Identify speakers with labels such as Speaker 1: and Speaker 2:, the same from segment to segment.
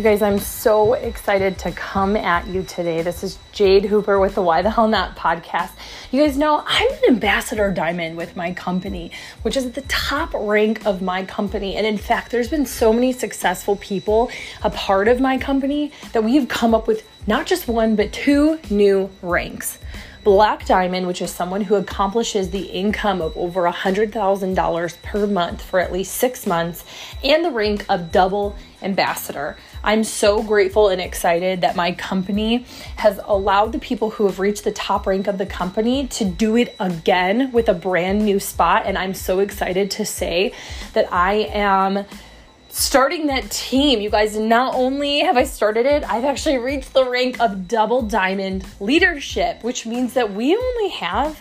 Speaker 1: You guys, I'm so excited to come at you today. This is Jade Hooper with the Why the Hell Not podcast. You guys know I'm an ambassador diamond with my company, which is the top rank of my company. And in fact, there's been so many successful people a part of my company that we've come up with not just one, but two new ranks. Black Diamond, which is someone who accomplishes the income of over $100,000 per month for at least six months, and the rank of Double Ambassador. I'm so grateful and excited that my company has allowed the people who have reached the top rank of the company to do it again with a brand new spot. And I'm so excited to say that I am starting that team. You guys, not only have I started it, I've actually reached the rank of double diamond leadership, which means that we only have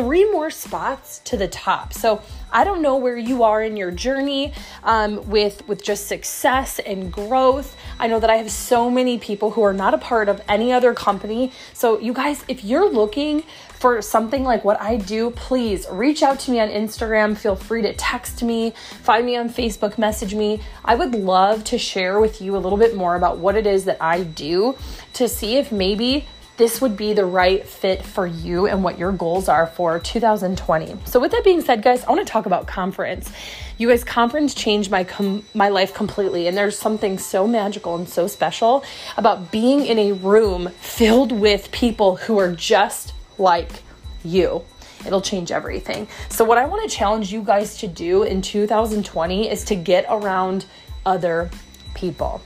Speaker 1: three more spots to the top. So I don't know where you are in your journey um, with with just success and growth. I know that I have so many people who are not a part of any other company. So you guys, if you're looking for something like what I do, please reach out to me on Instagram. Feel free to text me, find me on Facebook, message me. I would love to share with you a little bit more about what it is that I do to see if maybe this would be the right fit for you and what your goals are for 2020. So with that being said, guys, I want to talk about conference. You guys, conference changed my com- my life completely, and there's something so magical and so special about being in a room filled with people who are just like you. It'll change everything. So, what I want to challenge you guys to do in 2020 is to get around other people.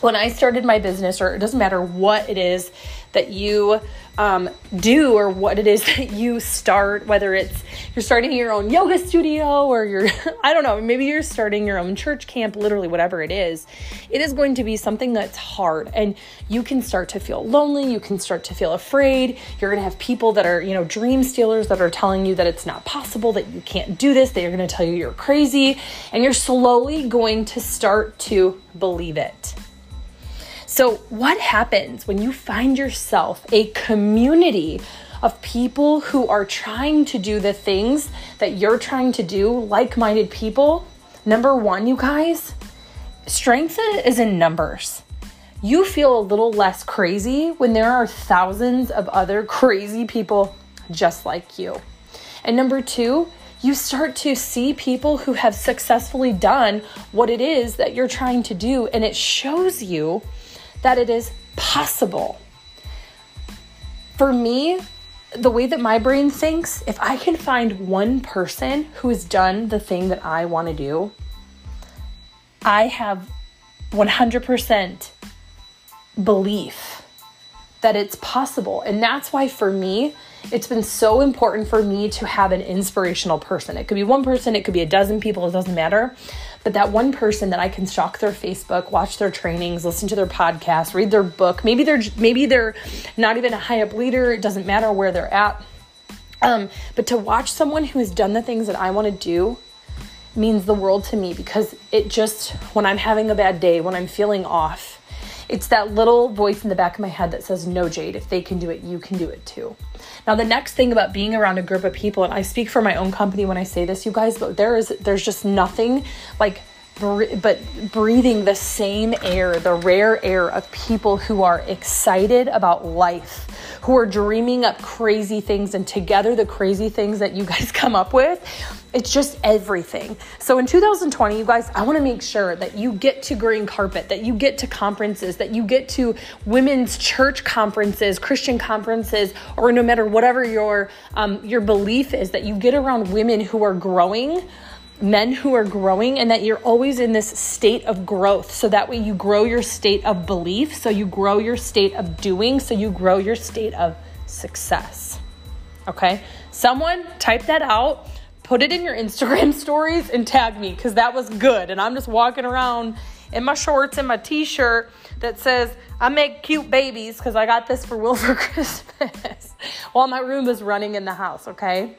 Speaker 1: When I started my business, or it doesn't matter what it is that you um, do or what it is that you start, whether it's you're starting your own yoga studio or you're, I don't know, maybe you're starting your own church camp, literally, whatever it is, it is going to be something that's hard. And you can start to feel lonely. You can start to feel afraid. You're going to have people that are, you know, dream stealers that are telling you that it's not possible, that you can't do this, they are going to tell you you're crazy. And you're slowly going to start to believe it. So, what happens when you find yourself a community of people who are trying to do the things that you're trying to do, like minded people? Number one, you guys, strength is in numbers. You feel a little less crazy when there are thousands of other crazy people just like you. And number two, you start to see people who have successfully done what it is that you're trying to do, and it shows you that it is possible. For me, the way that my brain thinks, if I can find one person who has done the thing that I want to do, I have 100% belief that it's possible. And that's why for me, it's been so important for me to have an inspirational person. It could be one person, it could be a dozen people, it doesn't matter. But that one person that I can stalk their Facebook, watch their trainings, listen to their podcast, read their book. Maybe they're maybe they're not even a high up leader. It doesn't matter where they're at. Um, but to watch someone who has done the things that I want to do means the world to me because it just when I'm having a bad day, when I'm feeling off, it's that little voice in the back of my head that says, No, Jade, if they can do it, you can do it too. Now, the next thing about being around a group of people, and I speak for my own company when I say this, you guys, but there is, there's just nothing like but breathing the same air, the rare air of people who are excited about life, who are dreaming up crazy things, and together the crazy things that you guys come up with, it's just everything. So in 2020, you guys, I want to make sure that you get to green carpet, that you get to conferences, that you get to women's church conferences, Christian conferences, or no matter whatever your um, your belief is, that you get around women who are growing men who are growing and that you're always in this state of growth. So that way you grow your state of belief, so you grow your state of doing, so you grow your state of success. Okay? Someone type that out, put it in your Instagram stories and tag me because that was good. And I'm just walking around in my shorts and my t shirt that says, I make cute babies because I got this for Will for Christmas while my room is running in the house, okay?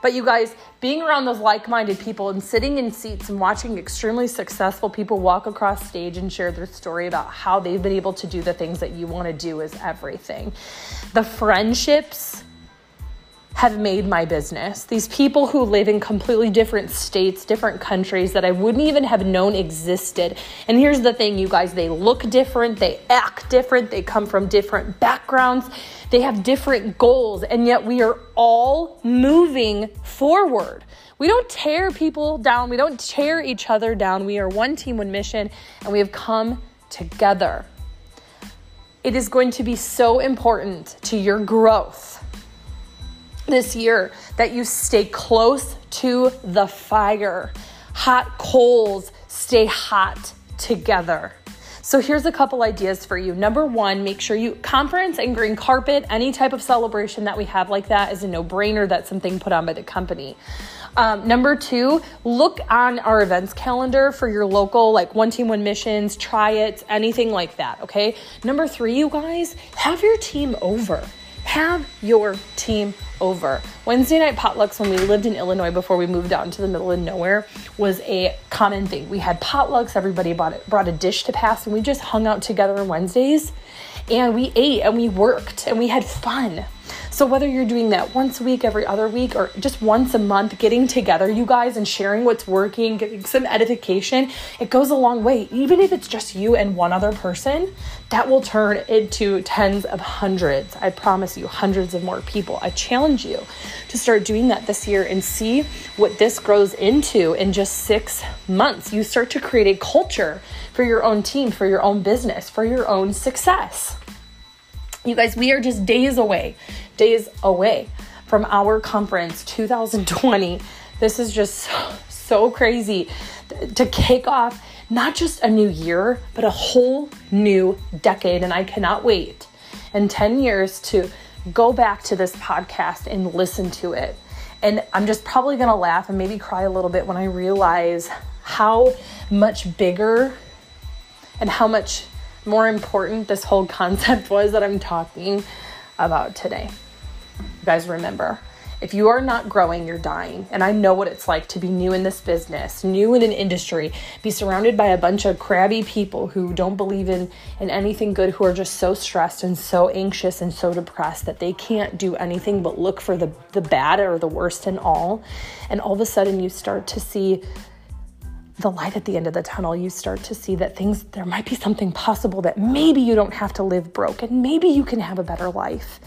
Speaker 1: But you guys, being around those like minded people and sitting in seats and watching extremely successful people walk across stage and share their story about how they've been able to do the things that you want to do is everything. The friendships have made my business. These people who live in completely different states, different countries that I wouldn't even have known existed. And here's the thing, you guys, they look different, they act different, they come from different backgrounds, they have different goals, and yet we are all moving forward. We don't tear people down, we don't tear each other down. We are one team, one mission, and we have come together. It is going to be so important to your growth this year that you stay close to the fire. Hot coals stay hot together. So here's a couple ideas for you. Number one, make sure you conference and green carpet, any type of celebration that we have like that is a no brainer. That's something put on by the company. Um, number two, look on our events calendar for your local, like one team, one missions, try it, anything like that. Okay. Number three, you guys, have your team over. Have your team over. Wednesday night potlucks when we lived in Illinois before we moved out into the middle of nowhere was a common thing. We had potlucks, everybody brought, it, brought a dish to pass, and we just hung out together on Wednesdays and we ate and we worked and we had fun. So, whether you're doing that once a week, every other week, or just once a month, getting together, you guys, and sharing what's working, getting some edification, it goes a long way. Even if it's just you and one other person, that will turn into tens of hundreds. I promise you, hundreds of more people. I challenge you to start doing that this year and see what this grows into in just six months. You start to create a culture for your own team, for your own business, for your own success. You guys, we are just days away, days away from our conference 2020. This is just so, so crazy to kick off not just a new year, but a whole new decade. And I cannot wait in 10 years to go back to this podcast and listen to it. And I'm just probably gonna laugh and maybe cry a little bit when I realize how much bigger and how much more important this whole concept was that I'm talking about today. You guys remember, if you are not growing, you're dying. And I know what it's like to be new in this business, new in an industry, be surrounded by a bunch of crabby people who don't believe in, in anything good, who are just so stressed and so anxious and so depressed that they can't do anything but look for the, the bad or the worst in all. And all of a sudden, you start to see the light at the end of the tunnel, you start to see that things, there might be something possible that maybe you don't have to live broke and maybe you can have a better life.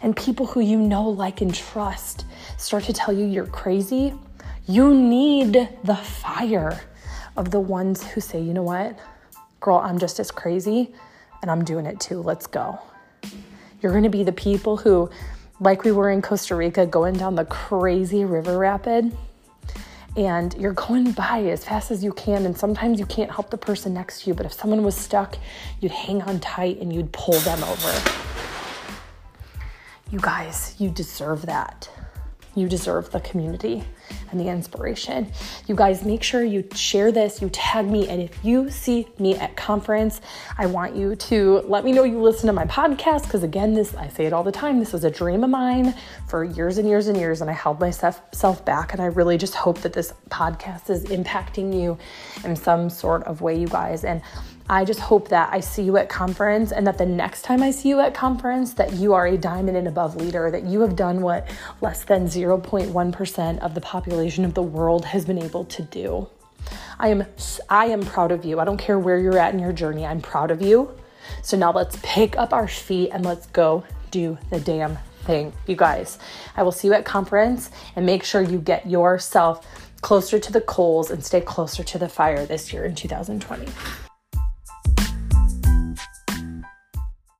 Speaker 1: And people who you know, like, and trust start to tell you you're crazy. You need the fire of the ones who say, you know what, girl, I'm just as crazy and I'm doing it too. Let's go. You're going to be the people who, like we were in Costa Rica, going down the crazy river rapid and you're going by as fast as you can. And sometimes you can't help the person next to you, but if someone was stuck, you'd hang on tight and you'd pull them over. You guys, you deserve that. You deserve the community and the inspiration. You guys, make sure you share this, you tag me, and if you see me at conference, I want you to let me know you listen to my podcast because again, this I say it all the time. This was a dream of mine for years and years and years, and I held myself back. And I really just hope that this podcast is impacting you in some sort of way, you guys. And I just hope that I see you at conference and that the next time I see you at conference that you are a diamond and above leader, that you have done what less than 0.1% of the population of the world has been able to do. I am I am proud of you. I don't care where you're at in your journey. I'm proud of you. So now let's pick up our feet and let's go do the damn thing. You guys, I will see you at conference and make sure you get yourself closer to the coals and stay closer to the fire this year in 2020.